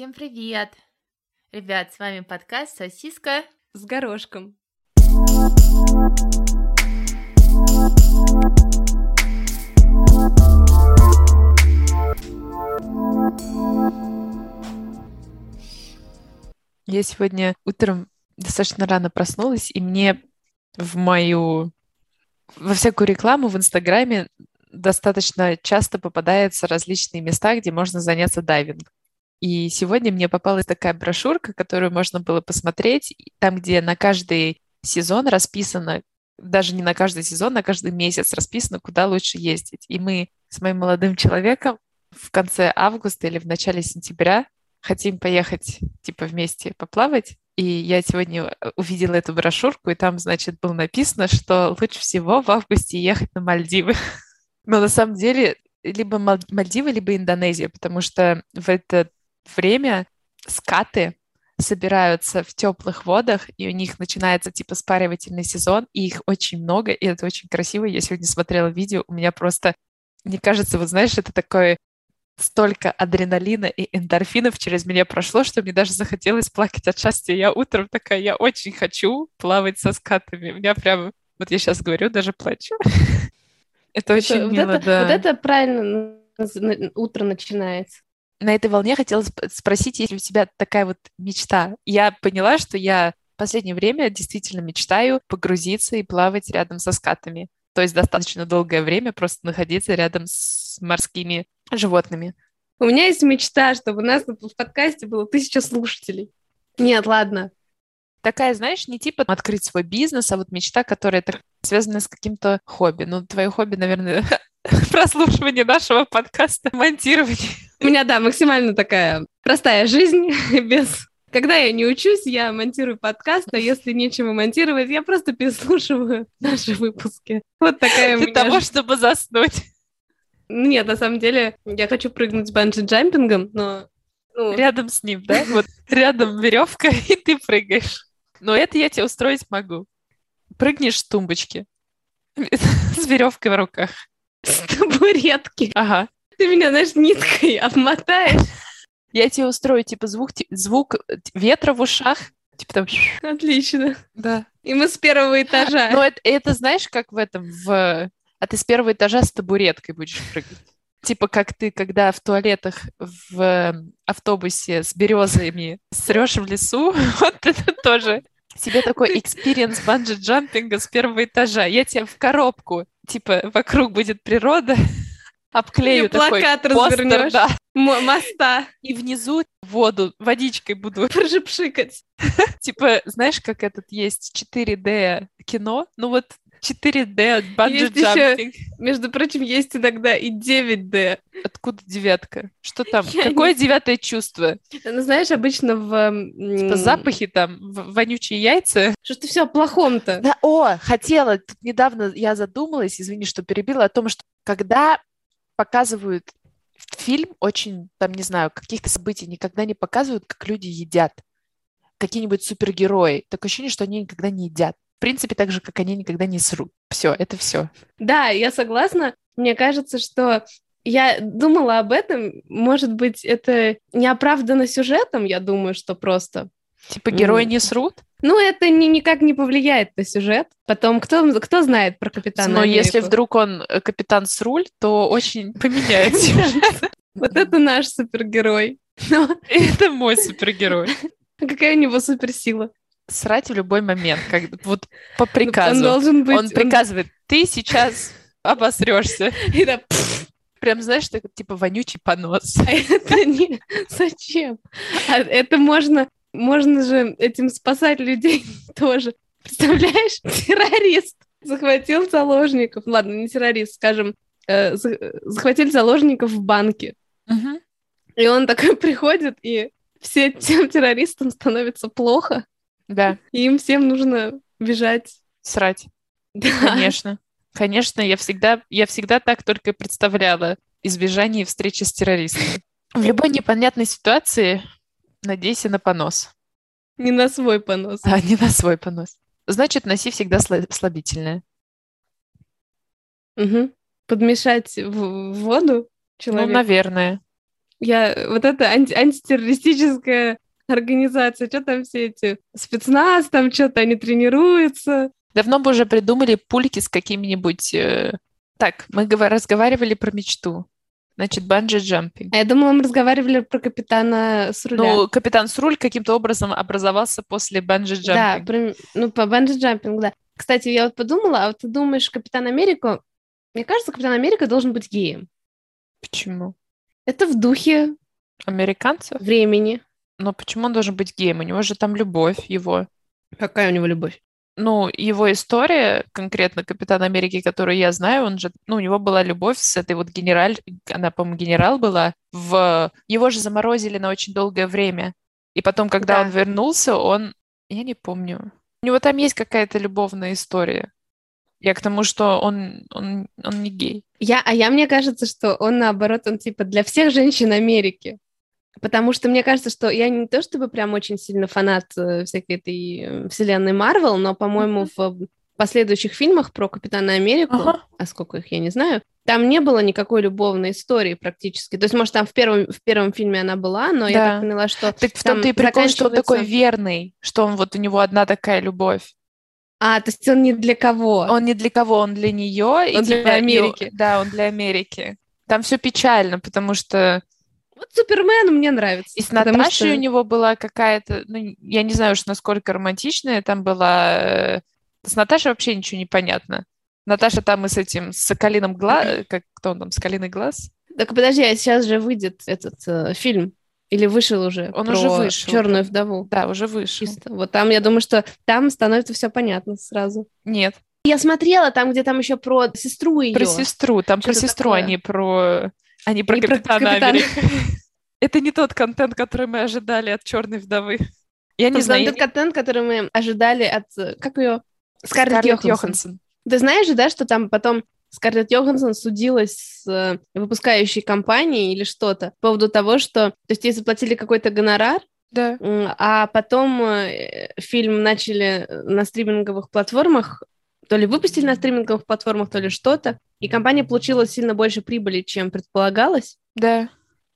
Всем привет! Ребят, с вами подкаст «Сосиска с горошком». Я сегодня утром достаточно рано проснулась, и мне в мою во всякую рекламу в Инстаграме достаточно часто попадаются различные места, где можно заняться дайвингом. И сегодня мне попалась такая брошюрка, которую можно было посмотреть, там, где на каждый сезон расписано, даже не на каждый сезон, на каждый месяц расписано, куда лучше ездить. И мы с моим молодым человеком в конце августа или в начале сентября хотим поехать, типа, вместе поплавать. И я сегодня увидела эту брошюрку, и там, значит, было написано, что лучше всего в августе ехать на Мальдивы. Но на самом деле либо Мальдивы, либо Индонезия, потому что в это время скаты собираются в теплых водах, и у них начинается типа спаривательный сезон, и их очень много, и это очень красиво. Я сегодня смотрела видео, у меня просто, мне кажется, вот знаешь, это такое столько адреналина и эндорфинов через меня прошло, что мне даже захотелось плакать от счастья. Я утром такая, я очень хочу плавать со скатами. У меня прям, вот я сейчас говорю, даже плачу. Это очень мило, это, да. Вот это правильно утро начинается. На этой волне хотела спросить, есть ли у тебя такая вот мечта? Я поняла, что я в последнее время действительно мечтаю погрузиться и плавать рядом со скатами. То есть достаточно долгое время просто находиться рядом с морскими животными. У меня есть мечта, чтобы у нас в подкасте было тысяча слушателей. Нет, ладно. Такая, знаешь, не типа открыть свой бизнес, а вот мечта, которая связана с каким-то хобби. Ну, твое хобби, наверное, прослушивание нашего подкаста, монтирование. У меня, да, максимально такая простая жизнь, без... Когда я не учусь, я монтирую подкаст, а если нечего монтировать, я просто переслушиваю наши выпуски. Вот такая Для того, чтобы заснуть. Нет, на самом деле, я хочу прыгнуть с банджи-джампингом, но... Ну... Рядом с ним, да? Вот рядом веревка, и ты прыгаешь. Но это я тебе устроить могу. Прыгнешь с тумбочки с веревкой в руках. С табуретки. Ага. Ты меня, знаешь, ниткой обмотаешь. Я тебе устрою, типа, звук, звук ветра в ушах. Типа там... Отлично. Да. И мы с первого этажа. Но это, это знаешь, как в этом, в... А ты с первого этажа с табуреткой будешь прыгать. Типа как ты, когда в туалетах в автобусе с березами срешь в лесу, вот это тоже себе такой experience банджи-джампинга с первого этажа. Я тебя в коробку, типа вокруг будет природа, обклею такой плакат постер, да. моста. И внизу воду, водичкой буду пшикать. Типа, знаешь, как этот есть 4D кино? Ну вот 4D банджи-джампинг. Между прочим, есть иногда и 9D. Откуда девятка? Что там? Я Какое не... девятое чувство? Ну, знаешь, обычно в... Типа запахи там, вонючие яйца. Что ты все о плохом-то? Да, о, хотела. Тут недавно я задумалась, извини, что перебила, о том, что когда показывают фильм очень, там, не знаю, каких-то событий никогда не показывают, как люди едят. Какие-нибудь супергерои. Такое ощущение, что они никогда не едят. В принципе, так же, как они никогда не срут. Все, это все. Да, я согласна. Мне кажется, что я думала об этом. Может быть, это не оправдано сюжетом, я думаю, что просто. Типа герои mm. не срут? Ну, это ни, никак не повлияет на сюжет. Потом, кто, кто знает про капитана Но Америку? если вдруг он э, капитан с руль, то очень поменяет сюжет. Вот это наш супергерой. Это мой супергерой. Какая у него суперсила? Срать в любой момент, как вот по приказу. Он должен быть... Он приказывает, ты сейчас обосрешься. И да, Прям, знаешь, так, типа вонючий понос. А это не... Зачем? А это можно... Можно же этим спасать людей тоже. Представляешь? Террорист захватил заложников. Ладно, не террорист, скажем, э, захватили заложников в банке. Угу. И он такой приходит, и все тем террористам становится плохо. Да. И им всем нужно бежать. Срать. Да. Конечно. Конечно, я всегда, я всегда так только представляла избежание встречи с террористами. В любой непонятной ситуации надейся на понос. Не на свой понос. А, не на свой понос. Значит, носи всегда слабительное. Угу. Подмешать в воду человека? Ну, наверное. Я вот это анти- антитеррористическая организация, что там все эти спецназ, там что-то они тренируются. Давно бы уже придумали пульки с какими-нибудь... э, Так, мы гова- разговаривали про мечту. Значит, банджи-джампинг. А я думала, мы разговаривали про капитана Сруля. Ну, капитан Сруль каким-то образом образовался после да, банджи-джампинга. про- ну, по банджи-джампинг, да. Кстати, я вот подумала, а вот ты думаешь, Капитан Америка... Мне кажется, Капитан Америка должен быть геем. Почему? Это в духе Американцев? времени. Но почему он должен быть геем? У него же там любовь его. Какая у него любовь? Ну, его история, конкретно Капитан Америки, которую я знаю, он же, ну, у него была любовь с этой вот генераль, она, по-моему, генерал была, в... Его же заморозили на очень долгое время. И потом, когда Да. он вернулся, он... Я не помню. У него там есть какая-то любовная история. Я к тому, что он, он, он не гей. Я, а я, мне кажется, что он, наоборот, он типа для всех женщин Америки. Потому что мне кажется, что я не то чтобы прям очень сильно фанат э, всякой этой э, вселенной Марвел, но, по-моему, в последующих фильмах про Капитана Америку, Ага. а сколько их, я не знаю, там не было никакой любовной истории практически. То есть, может, там в первом, в первом фильме она была, но я Да. так поняла, что... Так в том-то и прикол, что он такой заканчивается- верный, что он вот у него одна такая любовь. А, то есть он не для кого? Он не для кого, он для нее. и Он для типа, Америки. Да, он для Америки. Там все печально, потому что Вот Супермен мне нравится. и с Наташей что- у него была какая-то, ну, я не знаю уж, насколько романтичная там была. э, С Наташей вообще ничего не понятно. Наташа там и с этим, с Соколиным глаз, как кто он там, Соколиный глаз? Так подожди, а сейчас же выйдет этот э, фильм. Или вышел уже Он про уже вышел, Черную вдову. Да, уже вышел. Чисто. Вот там, я думаю, что там становится все понятно сразу. Нет, Я смотрела там, где там еще про сестру ее. про сестру, там про Что-то сестру, такое. а не про, а не про Не про Капитана Капитана. Америка. Это не тот контент, который мы ожидали от Черной вдовы. Я не знаю. тот контент, который мы ожидали от... э, Как ее? Скарлетт, Скарлетт Йоханссон. Ты знаешь же, да, что там потом Скарлетт Йоханссон судилась с э, выпускающей компанией или что-то по поводу того, что... То есть ей заплатили какой-то гонорар, Да. А потом э, фильм начали на стриминговых платформах, то ли выпустили на стриминговых платформах, то ли что-то, и компания получила сильно больше прибыли, чем предполагалось, Да.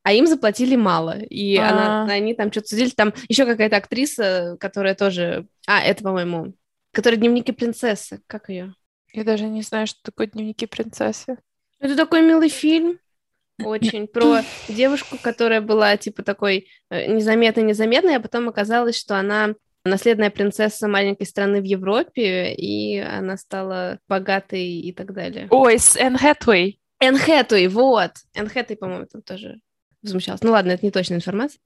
а им заплатили мало. И она, А. они там что-то судили. Там еще какая-то актриса, которая тоже... А, это, по-моему, которая «Дневники принцессы». Как ее? Я даже не знаю, что такое дневники принцессы. Это такой милый фильм. Очень. Про девушку, которая была, типа, такой э, незаметной-незаметной, а потом оказалось, что она наследная принцесса маленькой страны в Европе, и она стала богатой и так далее. Ой, с Энн Хэтуэй. Энн Хэтэуэй, вот! Энн Хэтэуэй, по-моему, там тоже возмущалась. Ну ладно, это не точная информация.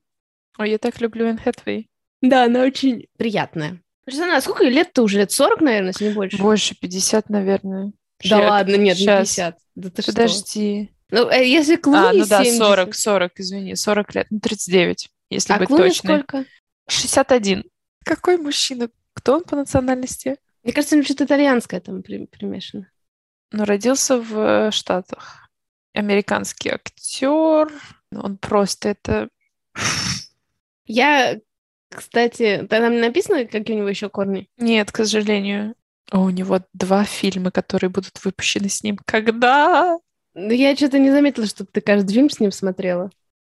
Ой, я так люблю Энн Хэтуэй. Да, она очень приятная. Слушай, а сколько лет-то уже? Лет 40, наверное, если не больше? Больше 50, наверное. Да Ща- ладно, нет, не щас. 50. Да ты что? Подожди. Ну, э, если А, Клуни ну да, 70. 40, 40, извини, 40 лет. Ну, 39, если А быть Клуни точной. сколько? 61. Какой мужчина? Кто он по национальности? Мне кажется, него что-то итальянское там при- примешано. Ну, родился в э, Штатах. Американский актер. Он просто это... Я, кстати, там написано, какие у него еще корни? Нет, к сожалению. О, у него два фильма, которые будут выпущены с ним. Когда? Ну, я что-то не заметила, чтобы ты каждый фильм с ним смотрела.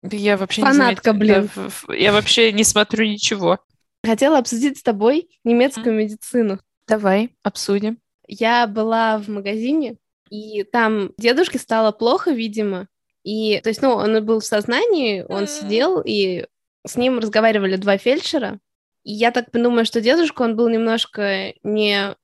Я вообще Фанатка, не заметила. блин. В- Я вообще не смотрю ничего. Хотела обсудить с тобой немецкую медицину. Давай, обсудим. Я была в магазине, и там дедушке стало плохо, видимо. И, то есть, ну, он был в сознании, он сидел, и с ним разговаривали два фельдшера. И я так думаю, что дедушка, он был немножко не...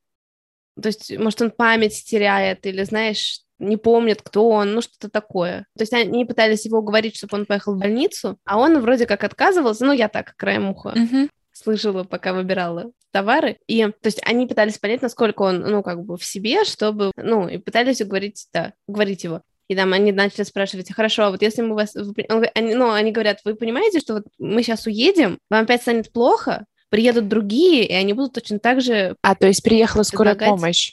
То есть, может, он память теряет, или, знаешь, не помнит, кто он, ну, что-то такое. То есть они пытались его уговорить, чтобы он поехал в больницу, а он вроде как отказывался, ну, я так, краем уха Мгм. Слышала, пока выбирала товары. И, то есть, они пытались понять, насколько он, ну, как бы в себе, чтобы, ну, и пытались уговорить, да, уговорить его. И там они начали спрашивать, хорошо, а вот если мы вас... вы он они, ну, они говорят, вы понимаете, что вот мы сейчас уедем, вам опять станет плохо, приедут другие, и они будут точно так же, А, то есть приехала скорая Предлагать? помощь.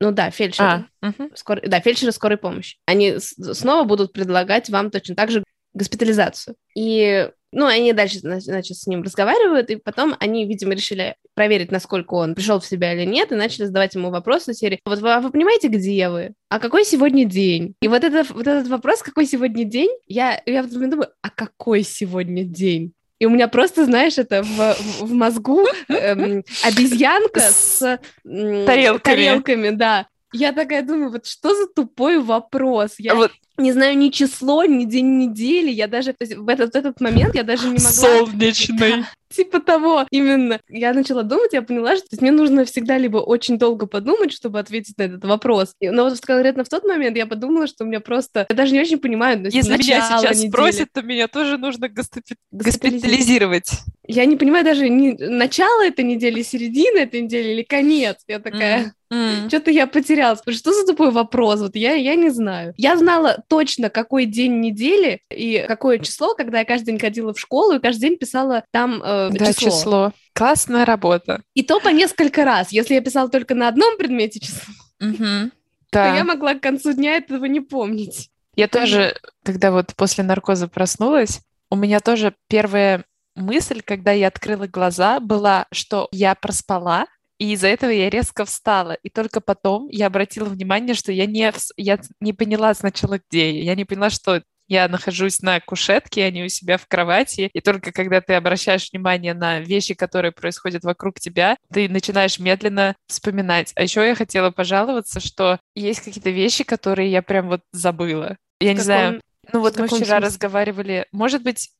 ну да, фельдшеры. А, мгм. Скор- Да, фельдшеры скорой помощи. Они снова будут предлагать вам точно так же госпитализацию. И ну, они дальше, значит, с ним разговаривают, и потом они, видимо, решили проверить, насколько он пришел в себя или нет, и начали задавать ему вопросы серии «Вот вы, а вы понимаете, где вы? А какой сегодня день?» И вот, это, вот этот вопрос «Какой сегодня день?» Я, я думаю, а какой сегодня день? И у меня просто, знаешь, это в, в мозгу эм, обезьянка с эм, тарелками. тарелками, да. Я такая думаю, вот что за тупой вопрос? Я вот. Не знаю ни число, ни день недели. Я даже то есть в этот, в этот момент я даже не могла... Солнечный. Типа того, именно. Я начала думать, я поняла, что мне нужно всегда либо очень долго подумать, чтобы ответить на этот вопрос. Но вот конкретно в тот момент я подумала, что у меня просто... Я даже не очень понимаю. Если меня сейчас недели. спросят, то меня тоже нужно госпитализировать. госпитализировать. Я не понимаю даже ни начало этой недели, середина этой недели или конец. Я такая... Mm. Mm. Что-то я потерялась. Что за тупой вопрос? Вот я, я не знаю. Я знала точно, какой день недели и какое число, когда я каждый день ходила в школу и каждый день писала там э, да, число. число. Классная работа. И то по несколько раз. Если я писала только на одном предмете число, mm-hmm. да. то я могла к концу дня этого не помнить. Я тоже, когда вот после наркоза проснулась, у меня тоже первая мысль, когда я открыла глаза, была, что я проспала, и из-за этого я резко встала. И только потом я обратила внимание, что я не, я не поняла сначала, где я. Я не поняла, что я нахожусь на кушетке, а не у себя в кровати. И только когда ты обращаешь внимание на вещи, которые происходят вокруг тебя, ты начинаешь медленно вспоминать. А еще я хотела пожаловаться, что есть какие-то вещи, которые я прям вот забыла. Я не каком... знаю. Ну вот мы вчера смысле? разговаривали. Может быть,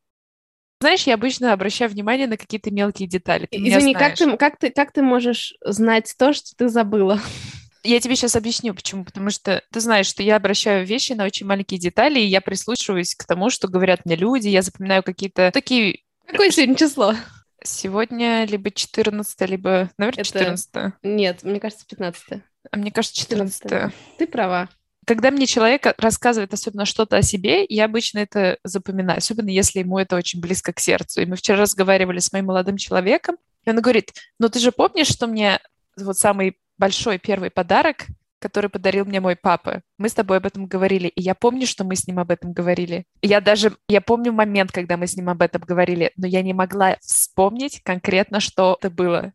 знаешь, я обычно обращаю внимание на какие-то мелкие детали. Ты Извини, как ты, как, ты, как ты можешь знать то, что ты забыла? Я тебе сейчас объясню, почему. Потому что ты знаешь, что я обращаю вещи на очень маленькие детали, и я прислушиваюсь к тому, что говорят мне люди, я запоминаю какие-то такие... Какое сегодня число? Сегодня либо 14, либо, наверное, 14. Это... Нет, мне кажется, 15. А мне кажется, 14. 14. Ты права когда мне человек рассказывает особенно что-то о себе, я обычно это запоминаю, особенно если ему это очень близко к сердцу. И мы вчера разговаривали с моим молодым человеком, и он говорит, ну ты же помнишь, что мне вот самый большой первый подарок, который подарил мне мой папа. Мы с тобой об этом говорили, и я помню, что мы с ним об этом говорили. Я даже, я помню момент, когда мы с ним об этом говорили, но я не могла вспомнить конкретно, что это было.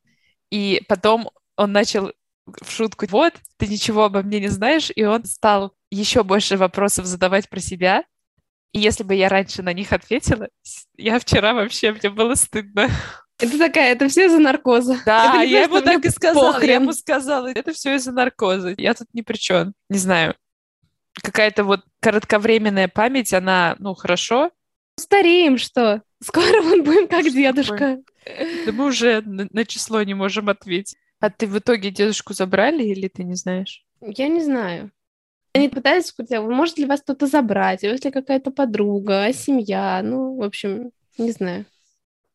И потом он начал в шутку, вот, ты ничего обо мне не знаешь, и он стал еще больше вопросов задавать про себя. И если бы я раньше на них ответила, я вчера вообще, мне было стыдно. Это такая, это все из-за наркоза. Да, я ему так и сказала. Похрен. Я ему сказала, это все из-за наркоза. Я тут ни при чем. Не знаю. Какая-то вот кратковременная память, она, ну, хорошо. Стареем, что? Скоро мы будем как дедушка. Да мы уже на, на число не можем ответить. А ты в итоге дедушку забрали или ты не знаешь? Я не знаю. Они пытались сказать, а может ли вас кто-то забрать, а если какая-то подруга, а семья, ну, в общем, не знаю.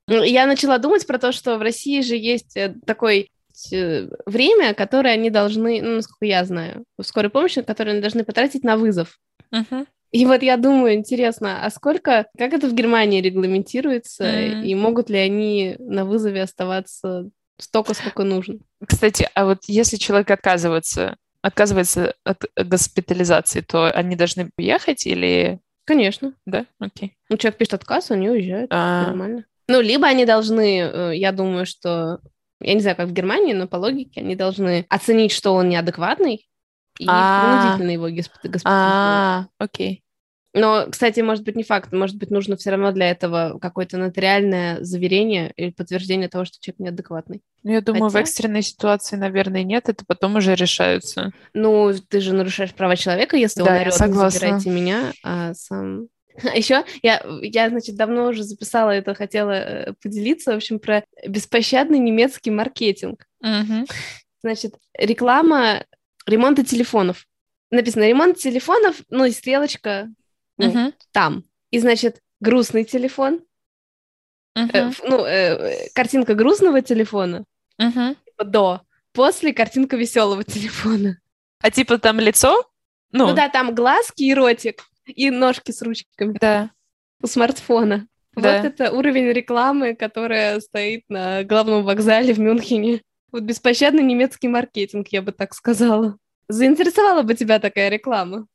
Ну, я начала думать про то, что в России же есть э, такое э, время, которое они должны, ну, насколько я знаю, в скорой помощи, которое они должны потратить на вызов. Uh-huh. И вот я думаю, интересно, а сколько, как это в Германии регламентируется, uh-huh. и могут ли они на вызове оставаться столько, сколько нужно. Кстати, а вот если человек отказывается, отказывается от госпитализации, то они должны уехать или... Конечно. Да? Окей. Ну, человек пишет отказ, они уезжают. А... Нормально. Ну, либо они должны, э, я думаю, что... Я не знаю, как в Германии, но по логике они должны оценить, что он неадекватный, и а. принудительно его госпитализировать. А, окей. Но, кстати, может быть, не факт. Может быть, нужно все равно для этого какое-то нотариальное заверение или подтверждение того, что человек неадекватный. Ну, я думаю, Хотя... в экстренной ситуации, наверное, нет. Это потом уже решаются. Ну, ты же нарушаешь права человека, если да, он согласна. забирайте меня, а сам... А еще я, я, значит, давно уже записала это, хотела э, поделиться, в общем, про беспощадный немецкий маркетинг. Угу. Значит, реклама ремонта телефонов. Написано ремонт телефонов, ну и стрелочка ну, там. И, значит, грустный телефон, э, ну, э, картинка грустного телефона, uh-huh. до, после картинка веселого телефона. А типа там лицо? Ну, ну да, там глазки и ротик, и ножки с ручками. Да. У смартфона. Да. Вот это уровень рекламы, которая стоит на главном вокзале в Мюнхене. Вот беспощадный немецкий маркетинг, я бы так сказала. Заинтересовала бы тебя такая реклама?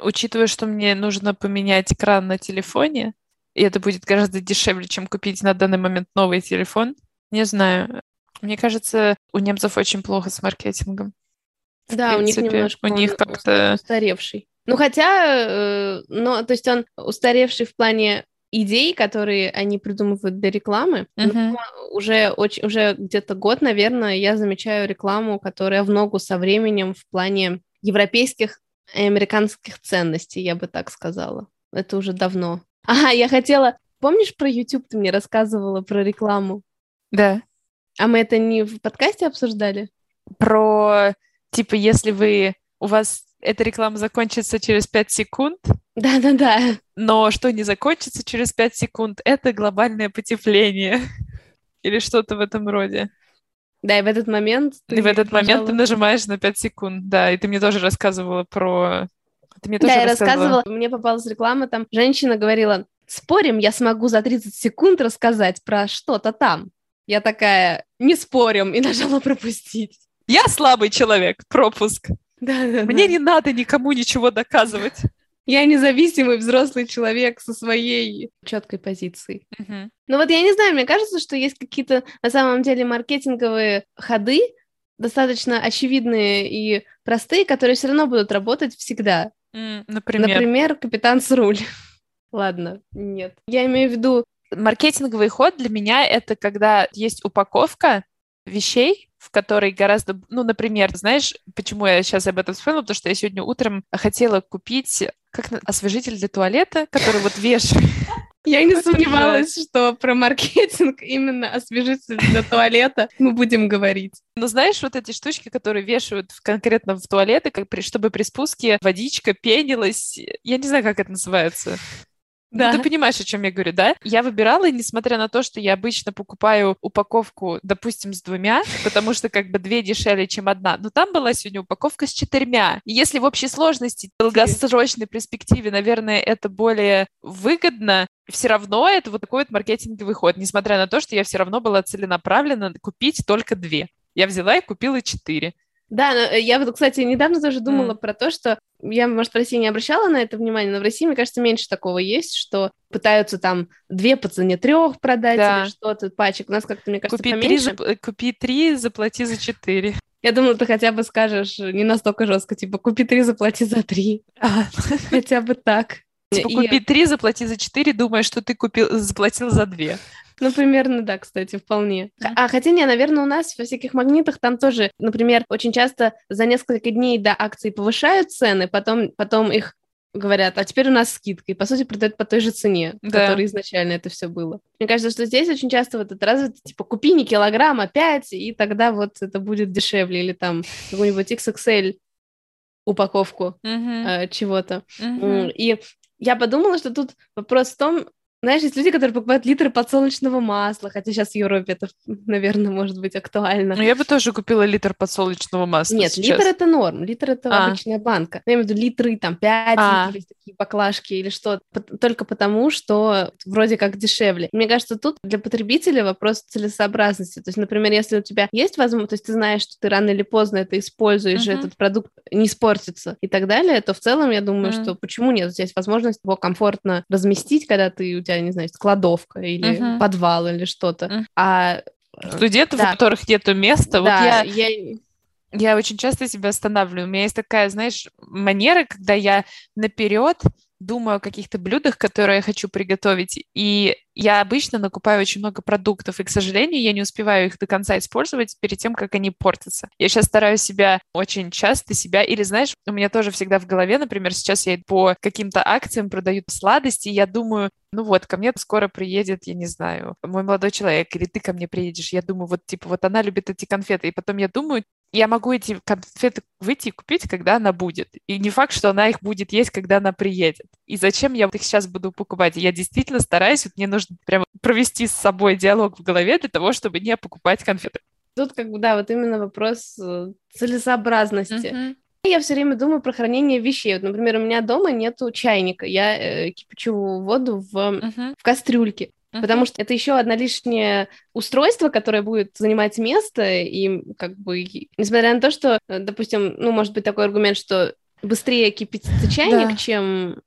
Учитывая, что мне нужно поменять экран на телефоне, и это будет гораздо дешевле, чем купить на данный момент новый телефон, не знаю. Мне кажется, у немцев очень плохо с маркетингом. Да, у них немножко у них как-то устаревший. Ну хотя, э, ну то есть он устаревший в плане идей, которые они придумывают для рекламы. uh Уже очень, уже где-то год, наверное, я замечаю рекламу, которая в ногу со временем в плане европейских и американских ценностей, я бы так сказала. Это уже давно. Ага, я хотела... Помнишь про YouTube ты мне рассказывала про рекламу? Да. А мы это не в подкасте обсуждали? Про, типа, если вы... У вас эта реклама закончится через 5 секунд, да-да-да. Но что не закончится через 5 секунд, это глобальное потепление. Или что-то в этом роде. Да, и в этот момент... Ты, и в этот нажала... момент ты нажимаешь на 5 секунд, да. И ты мне тоже рассказывала про... Ты мне тоже да, я рассказывала. Мне попалась реклама, там женщина говорила, спорим, я смогу за 30 секунд рассказать про что-то там. Я такая, не спорим, и нажала пропустить. Я слабый человек, пропуск. Да, да, Мне да. не надо никому ничего доказывать. Я независимый взрослый человек со своей четкой позицией. Uh-huh. Ну вот я не знаю, мне кажется, что есть какие-то на самом деле маркетинговые ходы, достаточно очевидные и простые, которые все равно будут работать всегда. Mm, например? Например, капитан с руль. Ладно, нет. Я имею в виду... Маркетинговый ход для меня — это когда есть упаковка вещей, в которой гораздо, ну, например, знаешь, почему я сейчас об этом вспомнила, потому что я сегодня утром хотела купить как освежитель для туалета, который вот вешаю. Я не сомневалась, что про маркетинг именно освежитель для туалета мы будем говорить. Ну, знаешь, вот эти штучки, которые вешают конкретно в туалеты, как при, чтобы при спуске водичка пенилась. Я не знаю, как это называется. Да. Ну, ты понимаешь, о чем я говорю, да? Я выбирала, несмотря на то, что я обычно покупаю упаковку, допустим, с двумя, потому что как бы две дешевле, чем одна, но там была сегодня упаковка с четырьмя. И если в общей сложности, в долгосрочной перспективе, наверное, это более выгодно, все равно это вот такой вот маркетинговый ход, несмотря на то, что я все равно была целенаправлена купить только две. Я взяла и купила четыре. Да, э, я вот, кстати, недавно тоже думала mm. про то, что я, может, в России не обращала на это внимание, но в России, мне кажется, меньше такого есть, что пытаются там две по цене трех продать да. или что-то, пачек. У нас как-то, мне кажется, купи поменьше. Три, купи три, заплати за четыре. Я думала, ты хотя бы скажешь не настолько жестко, типа, купи три, заплати за три. А. Хотя бы так. Типа, купи три, заплати за четыре, думая, что ты купил, заплатил за две. Ну, примерно, да, кстати, вполне. Mm-hmm. А хотя не, наверное, у нас во всяких магнитах там тоже, например, очень часто за несколько дней до акции повышают цены, потом, потом их говорят, а теперь у нас скидка, и, по сути, продают по той же цене, да. которой изначально это все было. Мне кажется, что здесь очень часто вот это развито, типа, купи не килограмм, а 5, и тогда вот это будет дешевле, или там какой-нибудь XXL упаковку uh-huh. э, чего-то. Uh-huh. И я подумала, что тут вопрос в том, знаешь, есть люди, которые покупают литры подсолнечного масла, хотя сейчас в Европе это, наверное, может быть актуально. Ну, я бы тоже купила литр подсолнечного масла Нет, сейчас. литр это норм, литр это а. обычная банка. Я имею в виду литры, там, 5 а. литров, такие баклажки или что, только потому, что вроде как дешевле. Мне кажется, тут для потребителя вопрос целесообразности. То есть, например, если у тебя есть возможность, то есть ты знаешь, что ты рано или поздно это используешь, uh-huh. этот продукт не испортится и так далее, то в целом я думаю, uh-huh. что почему нет? Здесь возможность его комфортно разместить, когда ты у тебя, не знаю, кладовка или uh-huh. подвал или что-то. Uh-huh. А студентов, да. у которых нету места. Да, вот я... я... Я очень часто себя останавливаю. У меня есть такая, знаешь, манера, когда я наперед думаю о каких-то блюдах, которые я хочу приготовить, и я обычно накупаю очень много продуктов, и, к сожалению, я не успеваю их до конца использовать перед тем, как они портятся. Я сейчас стараюсь себя очень часто себя, или, знаешь, у меня тоже всегда в голове, например, сейчас я по каким-то акциям продают сладости, и я думаю, ну вот, ко мне скоро приедет, я не знаю, мой молодой человек, или ты ко мне приедешь, я думаю, вот, типа, вот она любит эти конфеты, и потом я думаю, я могу эти конфеты выйти и купить, когда она будет. И не факт, что она их будет есть, когда она приедет. И зачем я их сейчас буду покупать? Я действительно стараюсь, вот мне нужно прямо провести с собой диалог в голове для того, чтобы не покупать конфеты. Тут как бы, да, вот именно вопрос э, целесообразности. Mm-hmm. Я все время думаю про хранение вещей. Вот, например, у меня дома нету чайника. Я э, кипячу воду в, uh-huh. в кастрюльке. Uh-huh. Потому что это еще одно лишнее устройство, которое будет занимать место, и как бы, несмотря на то, что, э, допустим, ну, может быть такой аргумент, что быстрее кипятится чайник, Да. чем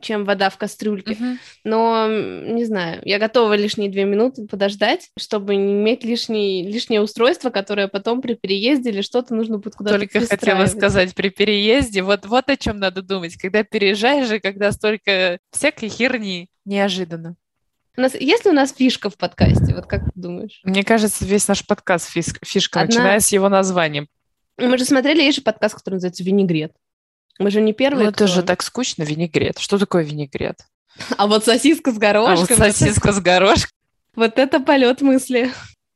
чем вода в кастрюльке. Мгм. Но, не знаю, я готова лишние две минуты подождать, чтобы не иметь лишний, лишнее устройство, которое потом при переезде или что-то нужно будет куда-то Только хотела сказать при переезде, вот, вот о чем надо думать, когда переезжаешь и когда столько всякой херни неожиданно. У нас, есть ли у нас фишка в подкасте? Вот как ты думаешь? Мне кажется, весь наш подкаст фис- фишка, Одна- начиная с его названием. Мы же смотрели, есть же подкаст, который называется «Винегрет». Мы же не первые, Ну, это кто- же так скучно, винегрет. Что такое винегрет? А вот сосиска с А горошком. вот сосиска с горошком. Вот это полет мысли.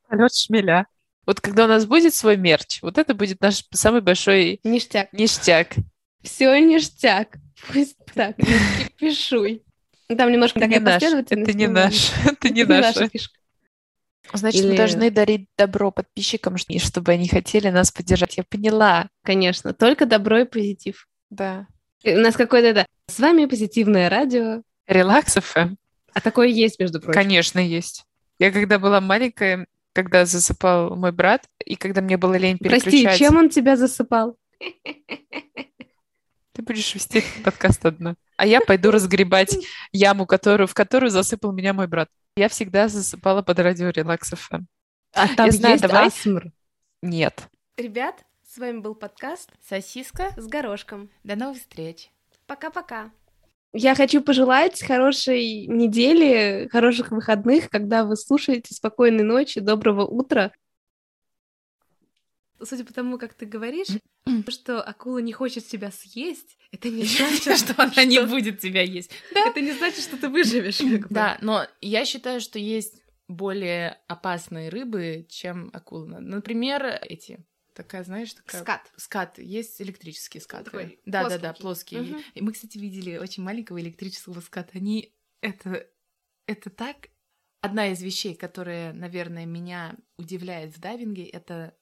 Полет шмеля. Вот когда у нас будет свой мерч, вот это будет наш самый большой Ништяк. ништяк. Все ништяк. Пусть так, не кипишуй. Там немножко Это не такая наш, последовательность. это не наш, это не это наша фишка. Значит, мы Или- должны дарить добро подписчикам, чтобы они хотели нас поддержать. Я поняла. Конечно, только добро и позитив. Да. И У нас какое-то это... С вами позитивное радио. Релакс FM. А такое есть, между прочим. Конечно, есть. Я когда была маленькая, когда засыпал мой брат, и когда мне было лень Прости, переключать... чем он тебя засыпал? Ты будешь вести подкаст одна. А я пойду разгребать яму, которую, в которую засыпал меня мой брат. Я всегда засыпала под радио Релакс FM. А там Я знаю, есть давай- асмр. Нет. Ребят, с вами был подкаст Сосиска. с горошком. До новых встреч. Пока-пока. Я хочу пожелать хорошей недели, хороших выходных, когда вы слушаете спокойной ночи, доброго утра. Судя по тому, как ты говоришь, что акула не хочет тебя съесть, это не значит, Что она не будет тебя есть. Это не значит, что ты выживешь. Да, но я считаю, что есть более опасные рыбы, чем акулы. Например, эти. Такая, знаешь, такая... Скат. Скат. Есть электрические скаты. Такой да, да, да, плоские. Мгм. И мы, кстати, видели очень маленького электрического ската. Они... Это... Это так... Одна из вещей, которая, наверное, меня удивляет в дайвинге, это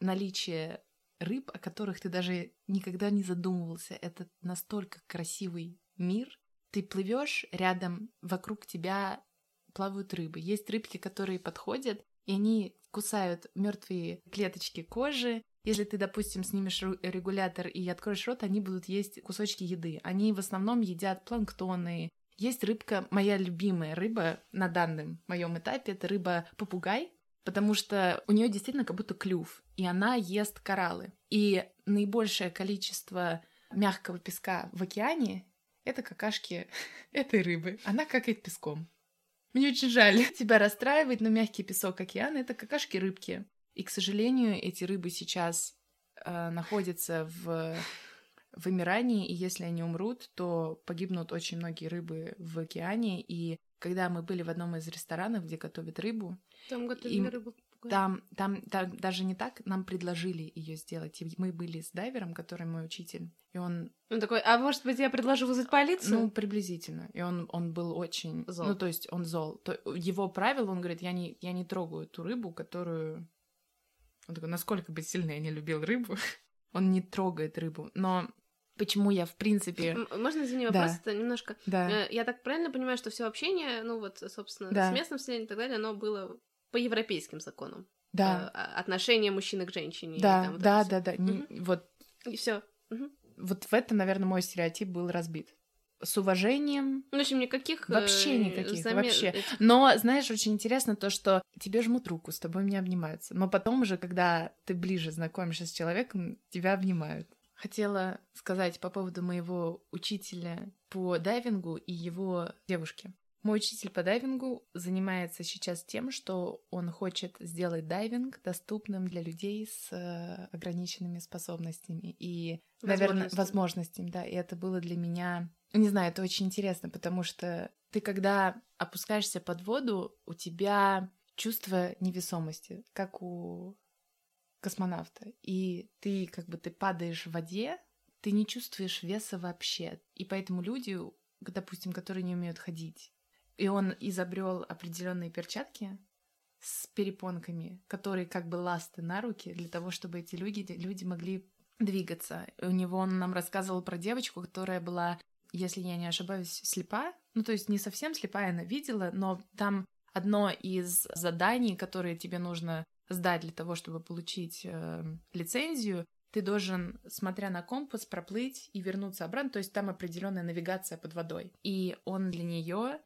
наличие рыб, о которых ты даже никогда не задумывался. Это настолько красивый мир. Ты плывешь рядом, вокруг тебя плавают рыбы. Есть рыбки, которые подходят, и они кусают мертвые клеточки кожи. Если ты, допустим, снимешь регулятор и откроешь рот, они будут есть кусочки еды. Они в основном едят планктоны. Есть рыбка, моя любимая рыба на данном моем этапе, это рыба-попугай, потому что у нее действительно как будто клюв, и она ест кораллы. И наибольшее количество мягкого песка в океане — это какашки этой рыбы. Она какает песком. Мне очень жаль тебя расстраивать, но мягкий песок океана — это какашки рыбки. И, к сожалению, эти рыбы сейчас э, находятся в вымирании, и если они умрут, то погибнут очень многие рыбы в океане. И когда мы были в одном из ресторанов, где готовят рыбу, Там готовили Им- рыбу. там, там, там даже не так, нам предложили ее сделать. И мы были с дайвером, который мой учитель, и он, Он такой, а может быть, я предложу вызвать полицию? ну, приблизительно, и он, он был очень, Зол. ну, то есть он зол. То, его правило, он говорит, я не, я не трогаю ту рыбу, которую... Он такой, насколько бы сильно я не любил рыбу, он не трогает рыбу. Но почему я, в принципе... Можно, извини, Да. вопрос это немножко? Да, Э, Я так правильно понимаю, что все общение, ну вот, собственно, Да. с местным населением и так далее, оно было по европейским законам. да, Э, а- Отношение мужчины к женщине. да, там вот да, это да, да. Не- Вот. И все. Вот в это, наверное, мой стереотип был разбит. С уважением, Ну, в общем, никаких... Вообще э, никаких, замен- вообще. Но, знаешь, очень интересно то, что тебе жмут руку, с тобой не обнимаются. Но потом уже, когда ты ближе знакомишься с человеком, тебя обнимают. Хотела сказать по поводу моего учителя по дайвингу и его девушки. Мой учитель по дайвингу занимается сейчас тем, что он хочет сделать дайвинг доступным для людей с э, ограниченными способностями и, наверное, Возможностями. возможностями, да. И это было для меня, не знаю, это очень интересно, потому что ты, когда опускаешься под воду, у тебя чувство невесомости, как у космонавта. И ты как бы ты падаешь в воде, ты не чувствуешь веса вообще. И поэтому люди, допустим, которые не умеют ходить, и он изобрел определенные перчатки с перепонками, которые как бы ласты на руки для того, чтобы эти люди, люди могли двигаться. И у него он нам рассказывал про девочку, которая была, если я не ошибаюсь, слепа. Ну, то есть не совсем слепая, она видела, но там одно из заданий, которые тебе нужно сдать для того, чтобы получить э, лицензию, ты должен, смотря на компас, проплыть и вернуться обратно. То есть там определенная навигация под водой. И он для нее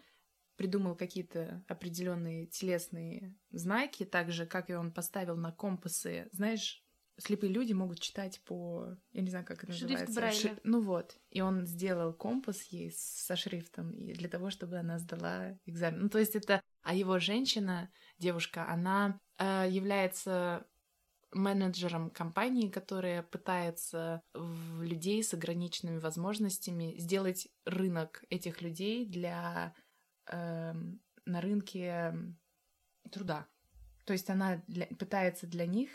придумал какие-то определенные телесные знаки, так же, как и он поставил на компасы. Знаешь, слепые люди могут читать по... Я не знаю, как это Шрифт называется. Брайля. Ши- Ну вот. И он сделал компас ей со шрифтом и для того, чтобы она сдала экзамен. Ну, то есть это... А его женщина, девушка, она э, является менеджером компании, которая пытается в людей с ограниченными возможностями сделать рынок этих людей для эм, на рынке труда. То есть она для- пытается для них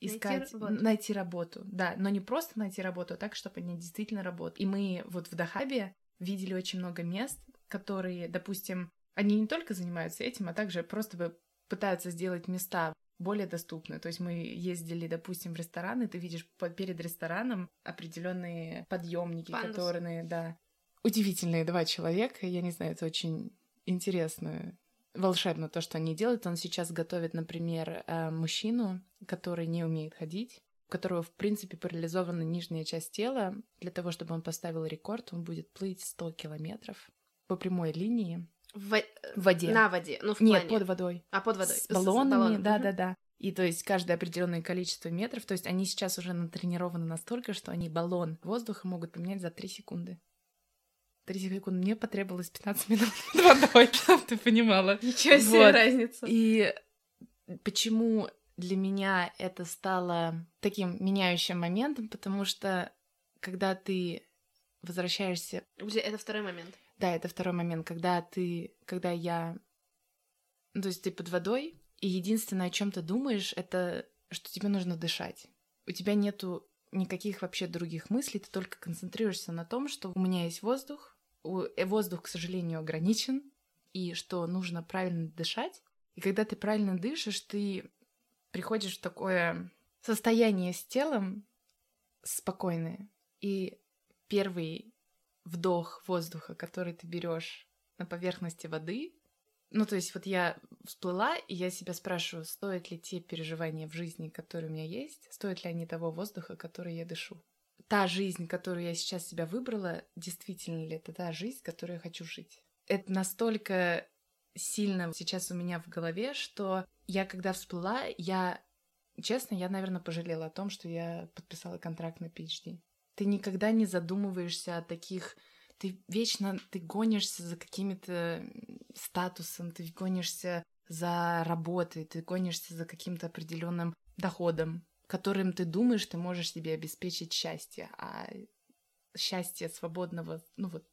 Найти искать, работу. найти работу, да, но не просто найти работу, а так, чтобы они действительно работали. И мы вот в Дахабе видели очень много мест, которые, допустим, они не только занимаются этим, а также просто пытаются сделать места более доступны. То есть мы ездили, допустим, в ресторан, и ты видишь перед рестораном определенные подъемники, которые, да, удивительные два человека. Я не знаю, это очень интересно, волшебно то, что они делают. Он сейчас готовит, например, э, мужчину, который не умеет ходить, у которого, в принципе, парализована нижняя часть тела. Для того, чтобы он поставил рекорд, он будет плыть 100 километров по прямой линии В, во- в воде. На воде, ну в Нет, плане. под водой. А под водой. С баллонами, да, мгм. да, да. И то есть каждое определенное количество метров, то есть они сейчас уже натренированы настолько, что они баллон воздуха могут поменять за 3 секунды. 3 секунды. Мне потребовалось 15 минут под водой, чтобы ты понимала. Ничего себе Вот. разница. И почему для меня это стало таким меняющим моментом, потому что когда ты возвращаешься Это второй момент. да, это второй момент, когда ты, когда я, ну, то есть ты под водой, и единственное, о чем ты думаешь, это что тебе нужно дышать. У тебя нету никаких вообще других мыслей, ты только концентрируешься на том, что у меня есть воздух, воздух, к сожалению, ограничен, и что нужно правильно дышать. И когда ты правильно дышишь, ты приходишь в такое состояние с телом спокойное. И первый вдох воздуха, который ты берешь на поверхности воды. Ну, то есть вот я всплыла, и я себя спрашиваю, стоят ли те переживания в жизни, которые у меня есть, стоят ли они того воздуха, который я дышу. Та жизнь, которую я сейчас себя выбрала, действительно ли это та жизнь, которую я хочу жить? Это настолько сильно сейчас у меня в голове, что я когда всплыла, я, честно, я, наверное, пожалела о том, что я подписала контракт на PhD. Ты никогда не задумываешься о таких... Ты вечно, ты гонишься за какими-то статусом, ты гонишься за работой, ты гонишься за каким-то определенным доходом, которым ты думаешь, ты можешь себе обеспечить счастье, а счастье свободного, ну вот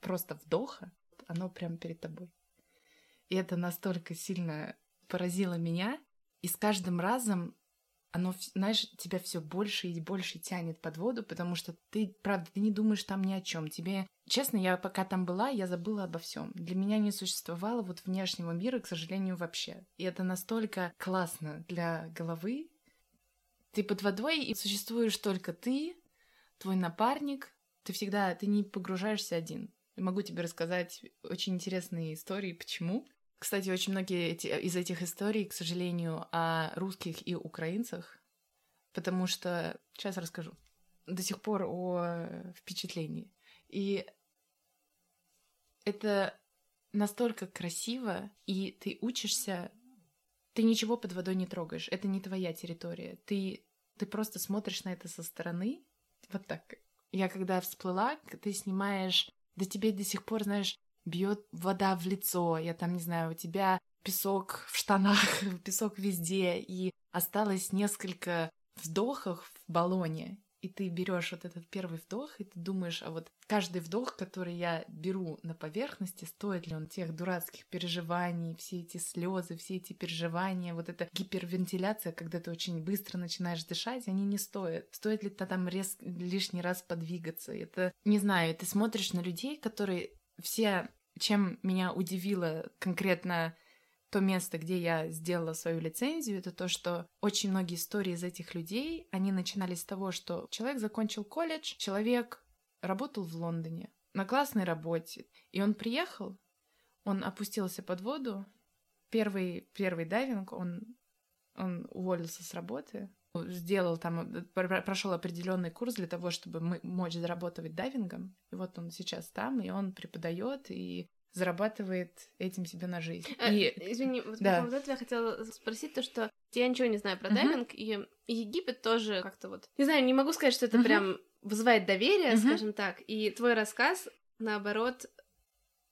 просто вдоха, оно прямо перед тобой. И это настолько сильно поразило меня, и с каждым разом оно, знаешь, тебя все больше и больше тянет под воду, потому что ты, правда, ты не думаешь там ни о чем. Тебе, честно, я пока там была, я забыла обо всем. Для меня не существовало вот внешнего мира, к сожалению, вообще. И это настолько классно для головы. Ты под водой, и существуешь только ты, твой напарник. Ты всегда, ты не погружаешься один. Могу тебе рассказать очень интересные истории, почему. Кстати, очень многие эти, из этих историй, к сожалению, о русских и украинцах, потому что... Сейчас расскажу. До сих пор о впечатлении. И это настолько красиво, и ты учишься... Ты ничего под водой не трогаешь. Это не твоя территория. Ты, ты просто смотришь на это со стороны. Вот так. Я когда всплыла, ты снимаешь... Да тебе до сих пор, знаешь, бьет вода в лицо, я там, не знаю, у тебя песок в штанах, песок везде, и осталось несколько вдохов в баллоне, и ты берешь вот этот первый вдох, и ты думаешь, а вот каждый вдох, который я беру на поверхности, стоит ли он тех дурацких переживаний, все эти слезы, все эти переживания, вот эта гипервентиляция, когда ты очень быстро начинаешь дышать, они не стоят. Стоит ли то там рез... лишний раз подвигаться? Это, не знаю, ты смотришь на людей, которые все, чем меня удивило конкретно то место, где я сделала свою лицензию, это то, что очень многие истории из этих людей, они начинались с того, что человек закончил колледж, человек работал в Лондоне на классной работе, и он приехал, он опустился под воду, первый, первый дайвинг, он, он уволился с работы, сделал там, э, прошел определенный курс для того, чтобы мы мочь зарабатывать дайвингом. И вот он сейчас там, и он преподает, и зарабатывает этим себе на жизнь. Э, и... Извини, вот да. по этого я хотела спросить то, что я ничего не знаю про uh-huh. дайвинг, и Египет тоже как-то вот... Не знаю, не могу сказать, что это uh-huh. прям вызывает доверие, uh-huh. скажем так, и твой рассказ, наоборот,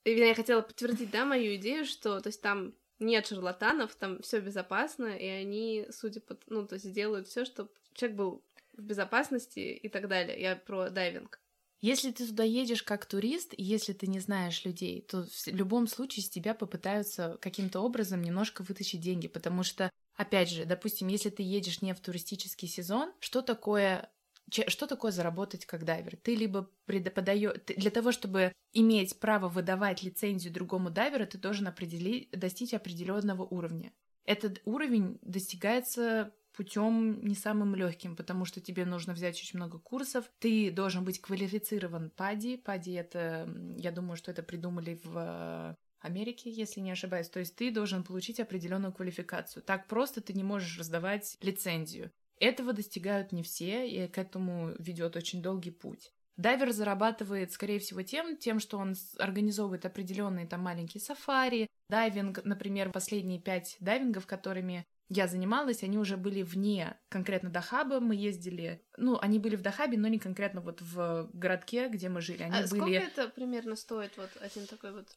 я хотела подтвердить, да, мою идею, что, то есть там нет шарлатанов, там все безопасно, и они, судя по, ну, то есть делают все, чтобы человек был в безопасности и так далее. Я про дайвинг. Если ты туда едешь как турист, если ты не знаешь людей, то в любом случае с тебя попытаются каким-то образом немножко вытащить деньги, потому что, опять же, допустим, если ты едешь не в туристический сезон, что такое что такое заработать как дайвер? Ты либо подаешь... Для того, чтобы иметь право выдавать лицензию другому дайверу, ты должен определить, достичь определенного уровня. Этот уровень достигается путем не самым легким, потому что тебе нужно взять очень много курсов. Ты должен быть квалифицирован пади. Пади это, я думаю, что это придумали в Америке, если не ошибаюсь. То есть ты должен получить определенную квалификацию. Так просто ты не можешь раздавать лицензию. Этого достигают не все, и к этому ведет очень долгий путь. Дайвер зарабатывает, скорее всего, тем, тем, что он организовывает определенные там маленькие сафари, дайвинг, например, последние пять дайвингов, которыми я занималась, они уже были вне конкретно Дахаба. Мы ездили, ну, они были в Дахабе, но не конкретно вот в городке, где мы жили. Они а были... сколько это примерно стоит вот один такой вот?